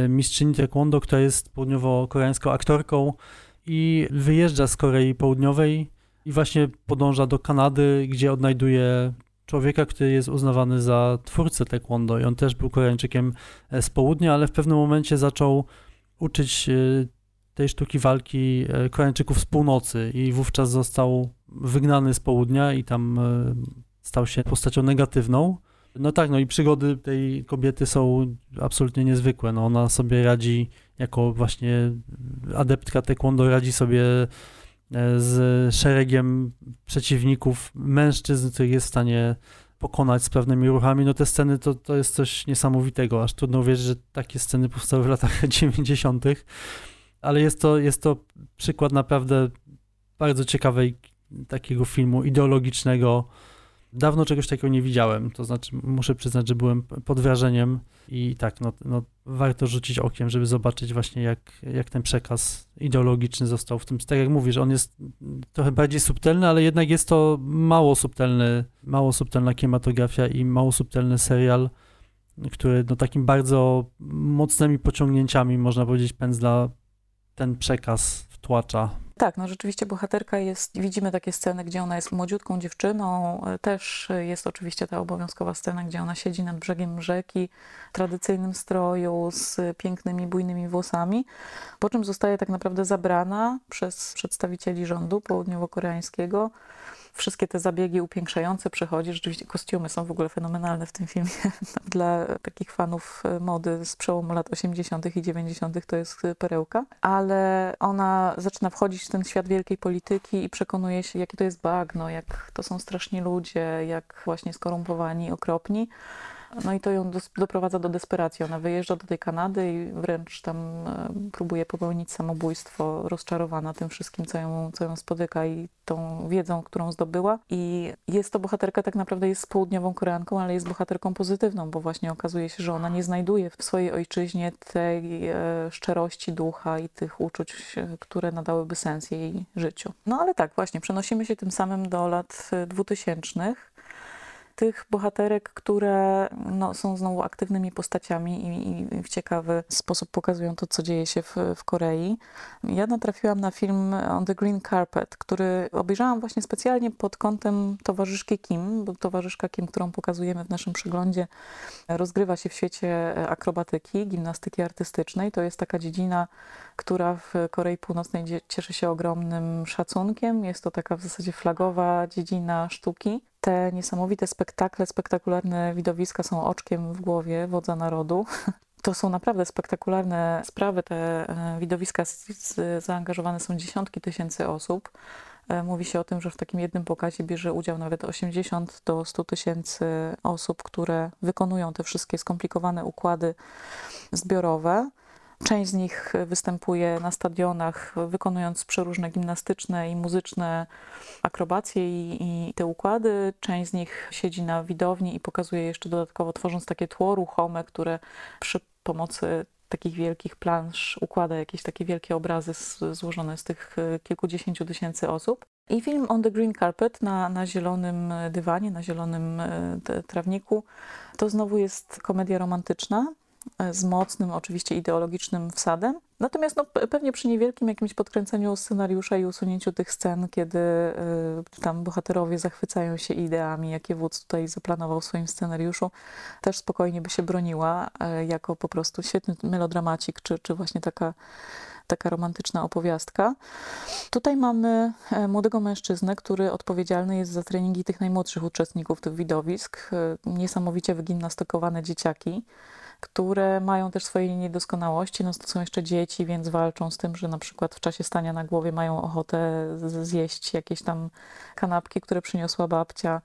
mistrzyni taekwondo, która jest południowo-koreańską aktorką i wyjeżdża z Korei Południowej i właśnie podąża do Kanady, gdzie odnajduje człowieka, który jest uznawany za twórcę taekwondo i on też był Koreańczykiem e, z południa, ale w pewnym momencie zaczął uczyć e, tej sztuki walki e, Koreańczyków z północy i wówczas został wygnany z południa i tam stał się postacią negatywną. No tak, no i przygody tej kobiety są absolutnie niezwykłe. No ona sobie radzi, jako właśnie adeptka taekwondo, radzi sobie E, z szeregiem przeciwników, mężczyzn, których jest w stanie pokonać z pewnymi ruchami, no te sceny to, to jest coś niesamowitego, aż trudno uwierzyć, że takie sceny powstały w latach 90., ale jest to, jest to przykład naprawdę bardzo ciekawej takiego filmu ideologicznego, Dawno czegoś takiego nie widziałem, to znaczy muszę przyznać, że byłem pod wrażeniem i tak, no, no warto rzucić okiem, żeby zobaczyć właśnie jak, jak ten przekaz ideologiczny został w tym, tak jak mówisz, on jest trochę bardziej subtelny, ale jednak jest to mało subtelny, mało subtelna kinematografia i mało subtelny serial, który no takim bardzo mocnymi pociągnięciami, można powiedzieć, pędzla ten przekaz wtłacza tak, no rzeczywiście bohaterka jest, widzimy takie sceny, gdzie ona jest młodziutką dziewczyną. Też jest oczywiście ta obowiązkowa scena, gdzie ona siedzi nad brzegiem rzeki w tradycyjnym stroju z pięknymi, bujnymi włosami, po czym zostaje tak naprawdę zabrana przez przedstawicieli rządu południowo-koreańskiego wszystkie te zabiegi upiększające przechodzi. Rzeczywiście kostiumy są w ogóle fenomenalne w tym filmie. Dla takich fanów e, mody z przełomu lat 80. i 90. to jest perełka. Ale ona zaczyna wchodzić w ten świat wielkiej polityki i przekonuje się, jakie to jest bagno, jak to są straszni ludzie, jak właśnie skorumpowani, okropni. No i to ją do, doprowadza do desperacji. Ona wyjeżdża do tej Kanady i wręcz tam e, próbuje popełnić samobójstwo, rozczarowana tym wszystkim, co ją, co ją spotyka i tą wiedzą, którą zdobyła. I jest to bohaterka, tak naprawdę jest południową Koreanką, ale jest bohaterką pozytywną, bo właśnie okazuje się, że ona nie znajduje w swojej ojczyźnie tej e, szczerości ducha i tych uczuć, e, które nadałyby sens jej życiu. No ale tak, właśnie, przenosimy się tym samym do lat dwutysięcznych tych bohaterek, które no, są znowu aktywnymi postaciami i, i, w ciekawy sposób pokazują to, co dzieje się w, w Korei. Ja natrafiłam na film On the Green Carpet, który obejrzałam właśnie specjalnie pod kątem towarzyszki Kim, bo towarzyszka Kim, którą pokazujemy w naszym przyglądzie, rozgrywa się w świecie akrobatyki, gimnastyki artystycznej. To jest taka dziedzina, która w Korei Północnej cieszy się ogromnym szacunkiem. Jest to taka w zasadzie flagowa dziedzina sztuki te niesamowite spektakle, spektakularne widowiska są oczkiem w głowie wodza narodu. To są naprawdę spektakularne sprawy. Te e, widowiska zaangażowane są dziesiątki tysięcy osób. E, mówi się o tym, że w takim jednym pokazie bierze udział nawet 80 do 100 tysięcy osób, które wykonują te wszystkie skomplikowane układy zbiorowe. Część z nich występuje na stadionach, wykonując przeróżne gimnastyczne i muzyczne akrobacje i, i, te układy. Część z nich siedzi na widowni i pokazuje jeszcze dodatkowo, tworząc takie tło ruchome, które przy pomocy takich wielkich plansz układa jakieś takie wielkie obrazy złożone z tych e, kilkudziesięciu tysięcy osób. I film On the Green Carpet na, na zielonym dywanie, na zielonym e, trawniku, to znowu jest komedia romantyczna, z mocnym, oczywiście ideologicznym wsadem. Natomiast no, pewnie przy niewielkim jakimś podkręceniu scenariusza i usunięciu tych scen, kiedy y, tam bohaterowie zachwycają się ideami, jakie wódz tutaj zaplanował w swoim scenariuszu, też spokojnie by się broniła y, jako po prostu świetny melodramacik, czy, czy właśnie taka taka romantyczna opowiastka. Tutaj mamy e, młodego mężczyznę, który odpowiedzialny jest za treningi tych najmłodszych uczestników tych widowisk. Niesamowicie wygimnastykowane dzieciaki które mają też swoje niedoskonałości. No, to są jeszcze dzieci, więc walczą z tym, że na przykład w czasie stania na głowie mają ochotę zjeść jakieś tam kanapki, które przyniosła babcia,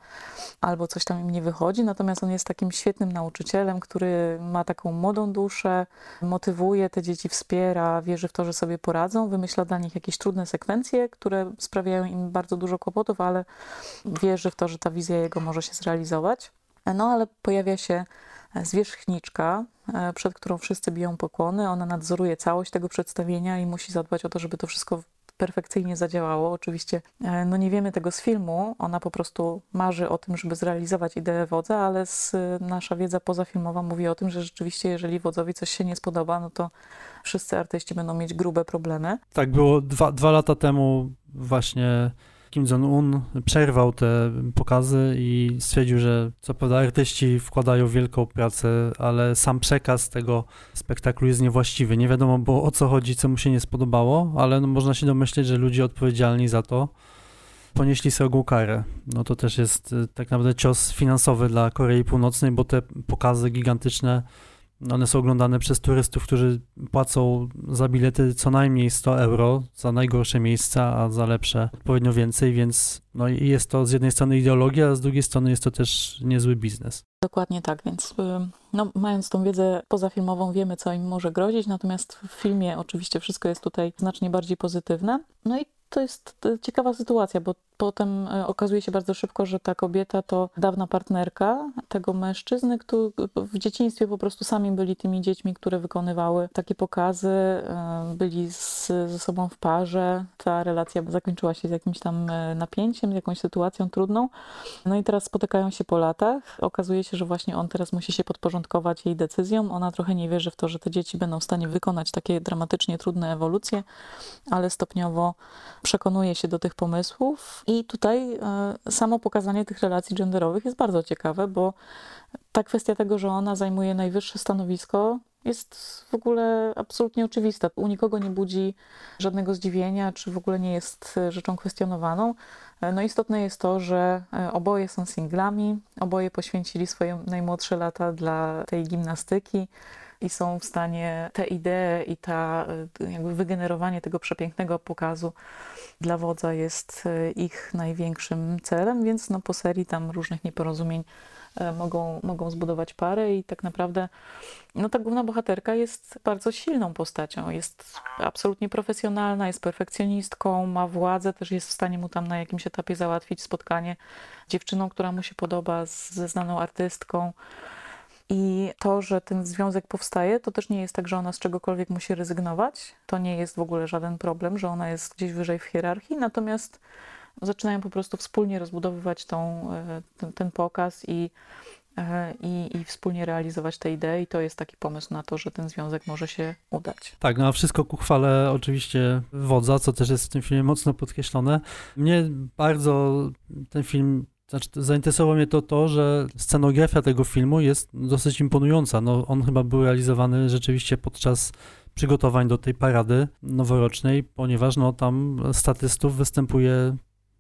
albo coś tam im nie wychodzi. Natomiast on jest takim świetnym nauczycielem, który ma taką młodą duszę, motywuje te dzieci, wspiera, wierzy w to, że sobie poradzą, wymyśla dla nich jakieś trudne sekwencje, które sprawiają im bardzo dużo kłopotów, ale wierzy w to, że ta wizja jego może się zrealizować. No ale pojawia się zwierzchniczka, e, przed którą wszyscy biją pokłony. Ona nadzoruje całość tego przedstawienia i musi zadbać o to, żeby to wszystko perfekcyjnie zadziałało. Oczywiście e, no nie wiemy tego z filmu, ona po prostu marzy o tym, żeby zrealizować ideę wodza, ale z, nasza wiedza pozafilmowa mówi o tym, że rzeczywiście jeżeli wodzowi coś się nie spodoba, no to wszyscy artyści będą mieć grube problemy. Tak było dwa, dwa lata temu właśnie Kim Jong-un przerwał te pokazy i stwierdził, że co prawda artyści wkładają wielką pracę, ale sam przekaz tego spektaklu jest niewłaściwy. Nie wiadomo było o co chodzi, co mu się nie spodobało, ale no, można się domyśleć, że ludzie odpowiedzialni za to ponieśli srogą karę. No to też jest y, tak naprawdę cios finansowy dla Korei Północnej, bo te pokazy gigantyczne one są oglądane przez turystów, którzy płacą za bilety co najmniej 100 euro za najgorsze miejsca, a za lepsze odpowiednio więcej, więc no jest to z jednej strony ideologia, a z drugiej strony jest to też niezły biznes. Dokładnie tak, więc y, no, mając tą wiedzę pozafilmową wiemy, co im może grozić, natomiast w filmie oczywiście wszystko jest tutaj znacznie bardziej pozytywne. No i to jest ciekawa sytuacja, bo potem e, okazuje się bardzo szybko, że ta kobieta to dawna partnerka tego mężczyzny, który w dzieciństwie po prostu sami byli tymi dziećmi, które wykonywały takie pokazy, e, byli z, ze sobą w parze. Ta relacja zakończyła się z jakimś tam e, napięciem, z jakąś sytuacją trudną. No i teraz spotykają się po latach. Okazuje się, że właśnie on teraz musi się podporządkować jej decyzjom. Ona trochę nie wierzy w to, że te dzieci będą w stanie wykonać takie dramatycznie trudne ewolucje, ale stopniowo przekonuje się do tych pomysłów i tutaj e, samo pokazanie tych relacji genderowych jest bardzo ciekawe, bo ta kwestia tego, że ona zajmuje najwyższe stanowisko, jest w ogóle absolutnie oczywista. U nikogo nie budzi żadnego zdziwienia, czy w ogóle nie jest rzeczą kwestionowaną. E, no istotne jest to, że e, oboje są singlami, oboje poświęcili swoje najmłodsze lata dla tej gimnastyki i są w stanie te idee i ta jakby wygenerowanie tego przepięknego pokazu dla wodza jest e, ich największym celem, więc no po serii tam różnych nieporozumień e, mogą, mogą zbudować parę i tak naprawdę no ta główna bohaterka jest bardzo silną postacią, jest absolutnie profesjonalna, jest perfekcjonistką, ma władzę, też jest w stanie mu tam na jakimś etapie załatwić spotkanie z dziewczyną, która mu się podoba, ze znaną artystką. I to, że ten związek powstaje, to też nie jest tak, że ona z czegokolwiek musi rezygnować. To nie jest w ogóle żaden problem, że ona jest gdzieś wyżej w hierarchii, natomiast zaczynają po prostu wspólnie rozbudowywać tą, e, ten, ten pokaz i, e, i, i, wspólnie realizować te idee. I to jest taki pomysł na to, że ten związek może się udać. Tak, no a wszystko ku chwale oczywiście wodza, co też jest w tym filmie mocno podkreślone. Mnie bardzo ten film znaczy, zainteresowało mnie to to, że scenografia tego filmu jest dosyć imponująca. No, on chyba był realizowany rzeczywiście podczas przygotowań do tej parady noworocznej, ponieważ no, tam statystów występuje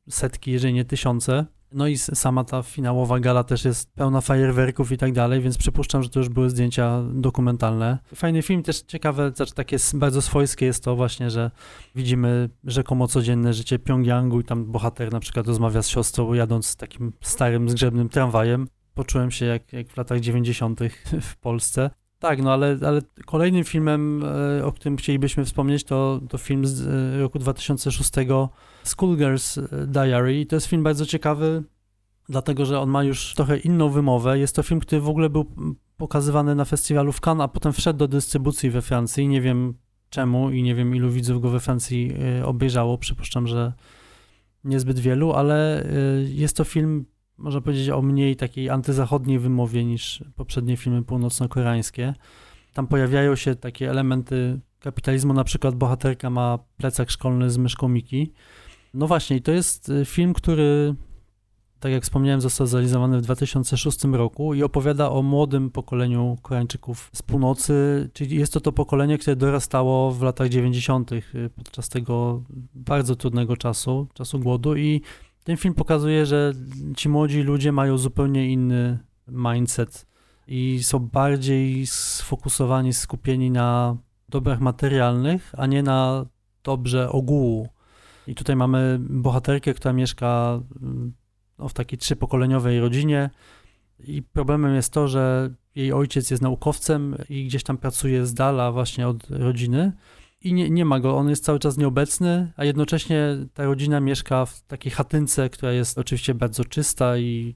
setki, jeżeli nie tysiące. No i sama ta finałowa gala też jest pełna fajerwerków i tak dalej, więc przypuszczam, że to już były zdjęcia dokumentalne. Fajny film, też ciekawe, znaczy takie bardzo swojskie jest to właśnie, że widzimy rzekomo codzienne życie Pjongjangu i tam bohater na przykład rozmawia z siostrą jadąc takim starym, zgrzebnym tramwajem. Poczułem się jak, jak w latach 90. w Polsce. Tak, no ale, ale kolejnym filmem, e, o którym chcielibyśmy wspomnieć, to, to film z e, roku 2006 Schoolgirls Diary. I to jest film bardzo ciekawy, dlatego że on ma już trochę inną wymowę. Jest to film, który w ogóle był pokazywany na festiwalu w Cannes, a potem wszedł do dystrybucji we Francji. Nie wiem czemu i nie wiem ilu widzów go we Francji e, obejrzało. Przypuszczam, że niezbyt wielu, ale jest to film można powiedzieć, o mniej takiej antyzachodniej wymowie niż poprzednie filmy północno-koreańskie. Tam pojawiają się takie elementy kapitalizmu, na przykład bohaterka ma plecak szkolny z myszką Miki. No właśnie, to jest y, film, który, tak jak wspomniałem, został zrealizowany w 2006 roku i opowiada o młodym pokoleniu Koreańczyków z północy, czyli jest to to pokolenie, które dorastało w latach 90. Y, podczas tego bardzo trudnego czasu, czasu głodu i ten film pokazuje, że ci młodzi ludzie mają zupełnie inny mindset i są bardziej sfokusowani, skupieni na dobrach materialnych, a nie na dobrze ogółu. I tutaj mamy bohaterkę, która mieszka no, w takiej trzypokoleniowej rodzinie i problemem jest to, że jej ojciec jest naukowcem i gdzieś tam pracuje z dala właśnie od rodziny i nie, nie ma go, on jest cały czas nieobecny, a jednocześnie ta rodzina mieszka w takiej chatynce, która jest oczywiście bardzo czysta i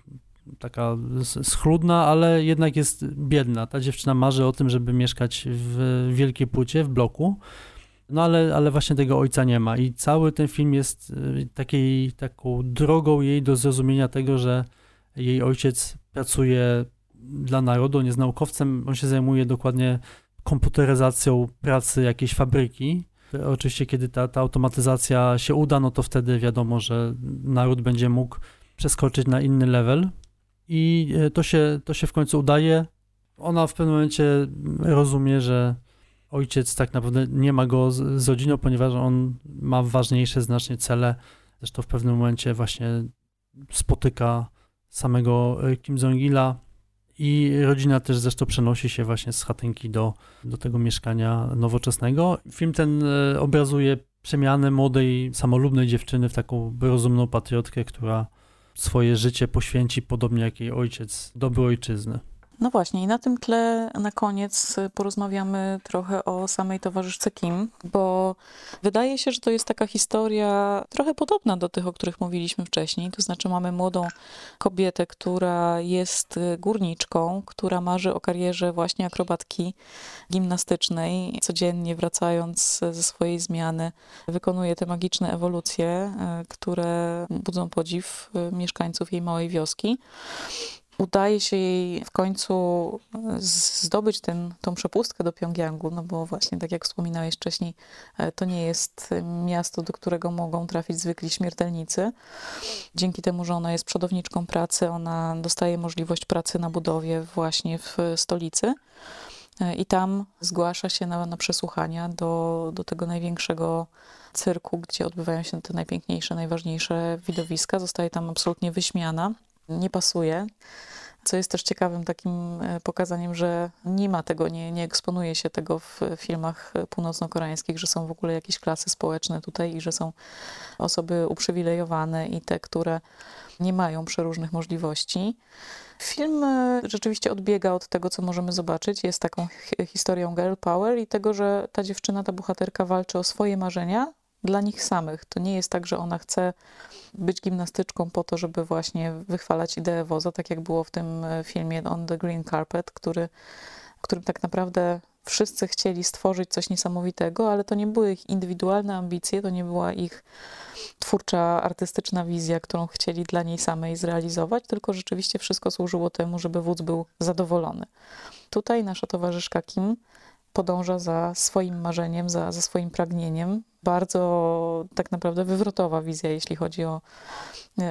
taka schludna, ale jednak jest biedna. Ta dziewczyna marzy o tym, żeby mieszkać w wielkiej płycie, w bloku, no ale, ale właśnie tego ojca nie ma. I cały ten film jest y, takiej, taką drogą jej do zrozumienia tego, że jej ojciec pracuje dla narodu, on jest naukowcem, on się zajmuje dokładnie komputeryzacją pracy jakiejś fabryki. Oczywiście, kiedy ta, ta automatyzacja się uda, no to wtedy wiadomo, że naród będzie mógł przeskoczyć na inny level. I e, to się, to się w końcu udaje. Ona w pewnym momencie rozumie, że ojciec tak naprawdę nie ma go z, z rodziną, ponieważ on ma ważniejsze znacznie cele. Zresztą w pewnym momencie właśnie spotyka samego Kim Jong-ila, i rodzina też zresztą przenosi się właśnie z chatynki do, do tego mieszkania nowoczesnego. Film ten e, obrazuje przemianę młodej, samolubnej dziewczyny w taką rozumną patriotkę, która swoje życie poświęci podobnie jak jej ojciec, dobro ojczyzny. No właśnie, i na tym tle na koniec porozmawiamy trochę o samej towarzyszce Kim, bo wydaje się, że to jest taka historia trochę podobna do tych, o których mówiliśmy wcześniej. To znaczy, mamy młodą kobietę, która jest górniczką, która marzy o karierze właśnie akrobatki gimnastycznej. Codziennie wracając ze swojej zmiany, wykonuje te magiczne ewolucje, e, które budzą podziw e, mieszkańców jej małej wioski udaje się jej w końcu e, zdobyć ten, tą przepustkę do Pjongjangu, no bo właśnie tak jak wspominałeś wcześniej, e, to nie jest miasto, do którego mogą trafić zwykli śmiertelnicy. Dzięki temu, że ona jest przodowniczką pracy, ona dostaje możliwość pracy na budowie właśnie w stolicy. E, I tam zgłasza się na, na przesłuchania do, do tego największego cyrku, gdzie odbywają się te najpiękniejsze, najważniejsze widowiska. Zostaje tam absolutnie wyśmiana nie pasuje. Co jest też ciekawym takim e, pokazaniem, że nie ma tego, nie, nie eksponuje się tego w filmach północno-koreańskich, że są w ogóle jakieś klasy społeczne tutaj i że są osoby uprzywilejowane i te, które nie mają przeróżnych możliwości. Film e, rzeczywiście odbiega od tego, co możemy zobaczyć. Jest taką historią girl power i tego, że ta dziewczyna, ta bohaterka walczy o swoje marzenia, dla nich samych. To nie jest tak, że ona chce być gimnastyczką po to, żeby właśnie wychwalać ideę woza, tak jak było w tym e, filmie On the Green Carpet, który, którym tak naprawdę wszyscy chcieli stworzyć coś niesamowitego, ale to nie były ich indywidualne ambicje, to nie była ich twórcza, artystyczna wizja, którą chcieli dla niej samej zrealizować, tylko rzeczywiście wszystko służyło temu, żeby wódz był zadowolony. Tutaj nasza towarzyszka Kim podąża za swoim marzeniem, za, za swoim pragnieniem. Bardzo tak naprawdę wywrotowa wizja, jeśli chodzi o,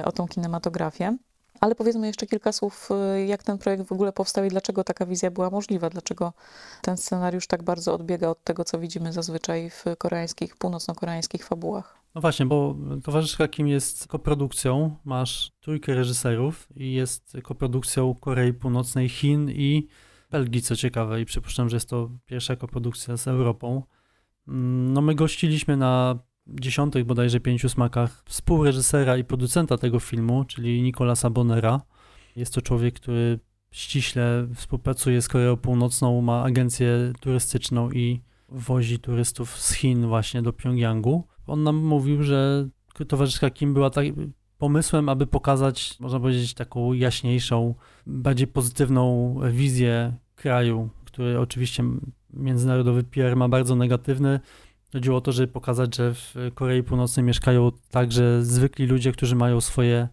o tą kinematografię. Ale powiedzmy jeszcze kilka słów, jak ten projekt w ogóle powstał i dlaczego taka wizja była możliwa, dlaczego ten scenariusz tak bardzo odbiega od tego, co widzimy zazwyczaj w koreańskich, północno-koreańskich fabułach. No właśnie, bo Towarzyszka Kim jest koprodukcją, masz trójkę reżyserów i jest koprodukcją Korei Północnej, Chin i Belgii, co ciekawe, i przypuszczam, że jest to pierwsza koprodukcja z Europą. Mm, no my gościliśmy na dziesiątych bodajże pięciu smakach współreżysera i producenta tego filmu, czyli Nicolasa Bonera. Jest to człowiek, który ściśle współpracuje z Koreą Północną, ma agencję turystyczną i wozi turystów z Chin właśnie do Pjongjangu. On nam mówił, że towarzyszka Kim była tak, pomysłem, aby pokazać, można powiedzieć, taką jaśniejszą, bardziej pozytywną wizję kraju, który oczywiście międzynarodowy PR ma bardzo negatywny. Chodziło o to, żeby pokazać, że w Korei Północnej mieszkają także zwykli ludzie, którzy mają swoje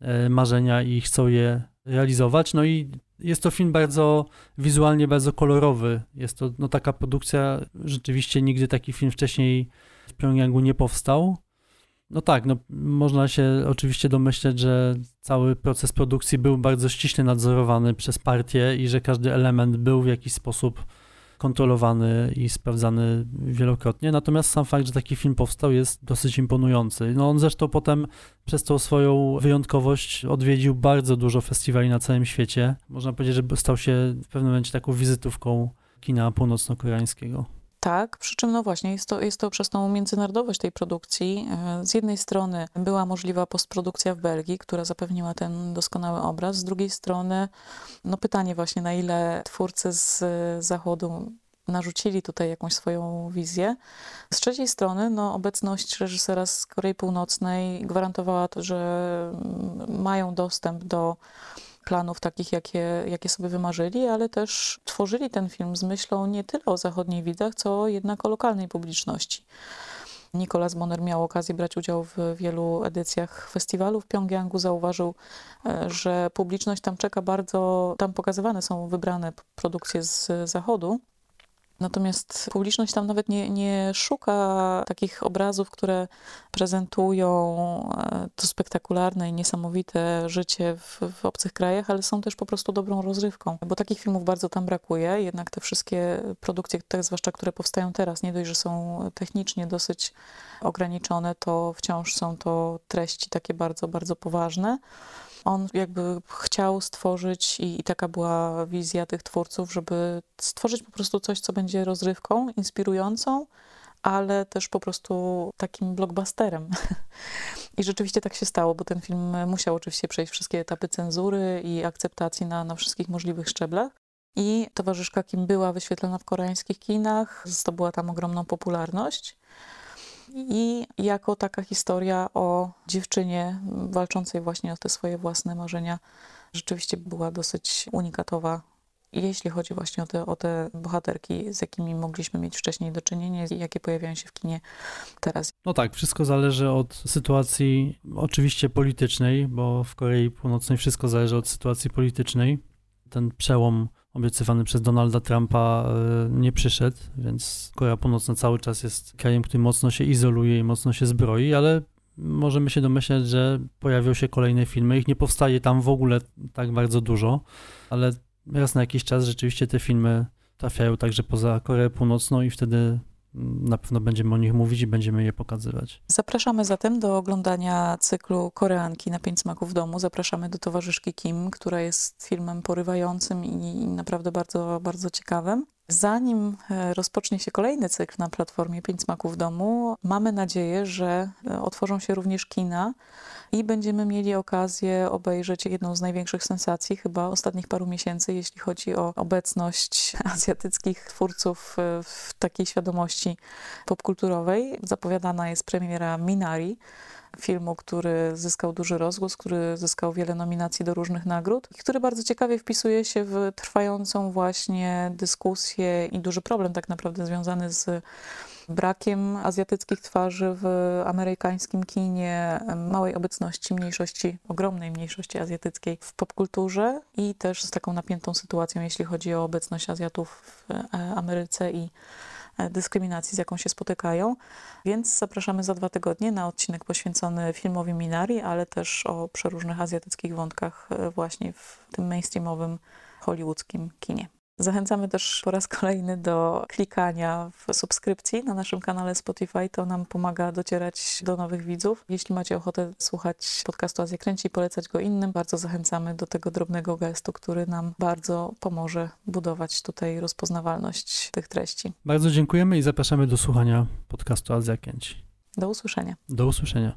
e, marzenia i chcą je realizować. No i jest to film bardzo wizualnie, bardzo kolorowy. Jest to no, taka produkcja, rzeczywiście nigdy taki film wcześniej w Pjongjangu nie powstał. No tak, no, można się oczywiście domyśleć, że cały proces produkcji był bardzo ściśle nadzorowany przez partię i że każdy element był w jakiś sposób kontrolowany i sprawdzany wielokrotnie. Natomiast sam fakt, że taki film powstał, jest dosyć imponujący. No on zresztą potem przez tą swoją wyjątkowość odwiedził bardzo dużo festiwali na całym świecie. Można powiedzieć, że stał się w pewnym momencie taką wizytówką kina północno-koreańskiego. Tak, przy czym no właśnie jest to, jest to przez tą międzynarodowość tej produkcji. E, z jednej strony była możliwa postprodukcja w Belgii, która zapewniła ten doskonały obraz, z drugiej strony no pytanie właśnie na ile twórcy z zachodu narzucili tutaj jakąś swoją wizję. Z trzeciej strony no, obecność reżysera z Korei Północnej gwarantowała to, że mają dostęp do planów takich, jakie, jakie sobie wymarzyli, ale też tworzyli ten film z myślą nie tyle o zachodniej widzach, co jednak o lokalnej publiczności. Nicolas Bonner miał okazję brać udział w wielu edycjach festiwalu w Pjongjangu. Zauważył, e, że publiczność tam czeka bardzo, tam pokazywane są wybrane produkcje z zachodu. Natomiast publiczność tam nawet nie, nie szuka takich obrazów, które prezentują e, to spektakularne i niesamowite życie w, w, obcych krajach, ale są też po prostu dobrą rozrywką, bo takich filmów bardzo tam brakuje. Jednak te wszystkie produkcje, te zwłaszcza które powstają teraz, nie dość, że są technicznie dosyć ograniczone, to wciąż są to treści takie bardzo, bardzo poważne. On jakby chciał stworzyć i, i, taka była wizja tych twórców, żeby stworzyć po prostu coś, co będzie rozrywką, inspirującą, ale też po prostu takim blockbusterem. I rzeczywiście tak się stało, bo ten film musiał oczywiście przejść wszystkie etapy cenzury i akceptacji na, na wszystkich możliwych szczeblach. I towarzyszka Kim była wyświetlona w koreańskich kinach, zdobyła tam ogromną popularność i jako taka historia o dziewczynie walczącej właśnie o te swoje własne marzenia rzeczywiście była dosyć unikatowa. Jeśli chodzi właśnie o te, o te bohaterki, z jakimi mogliśmy mieć wcześniej do czynienia i jakie pojawiają się w kinie teraz. No tak, wszystko zależy od sytuacji oczywiście politycznej, bo w Korei Północnej wszystko zależy od sytuacji politycznej. Ten przełom obiecywany przez Donalda Trumpa e, nie przyszedł, więc Korea Północna cały czas jest krajem, który mocno się izoluje i mocno się zbroi, ale możemy się domyśleć, że pojawią się kolejne filmy. Ich nie powstaje tam w ogóle tak bardzo dużo, ale raz na jakiś czas rzeczywiście te filmy trafiają także poza Koreę Północną i wtedy na pewno będziemy o nich mówić i będziemy je pokazywać. Zapraszamy zatem do oglądania cyklu Koreanki na pięć smaków w domu. Zapraszamy do towarzyszki Kim, która jest filmem porywającym i naprawdę bardzo, bardzo ciekawym. Zanim e, rozpocznie się kolejny cykl na platformie Pięć Smaków w Domu, mamy nadzieję, że e, otworzą się również kina i będziemy mieli okazję obejrzeć jedną z największych sensacji chyba ostatnich paru miesięcy, jeśli chodzi o obecność azjatyckich twórców e, w takiej świadomości popkulturowej. Zapowiadana jest premiera Minari filmu, który zyskał duży rozgłos, który zyskał wiele nominacji do różnych nagród i który bardzo ciekawie wpisuje się w trwającą właśnie dyskusję i duży problem tak naprawdę związany z brakiem azjatyckich twarzy w amerykańskim kinie, małej obecności mniejszości, ogromnej mniejszości azjatyckiej w popkulturze i też z taką napiętą sytuacją, jeśli chodzi o obecność Azjatów w e, Ameryce i dyskryminacji, z jaką się spotykają. Więc zapraszamy za dwa tygodnie na odcinek poświęcony filmowi Minari, ale też o przeróżnych azjatyckich wątkach e, właśnie w tym mainstreamowym hollywoodzkim kinie. Zachęcamy też po raz kolejny do klikania w subskrypcji na naszym kanale Spotify. To nam pomaga docierać do nowych widzów. Jeśli macie ochotę słuchać podcastu Azja Kręci i polecać go innym, bardzo zachęcamy do tego drobnego gestu, który nam bardzo pomoże budować tutaj rozpoznawalność tych treści. Bardzo dziękujemy i zapraszamy do słuchania podcastu Azja Kręci. Do usłyszenia. Do usłyszenia.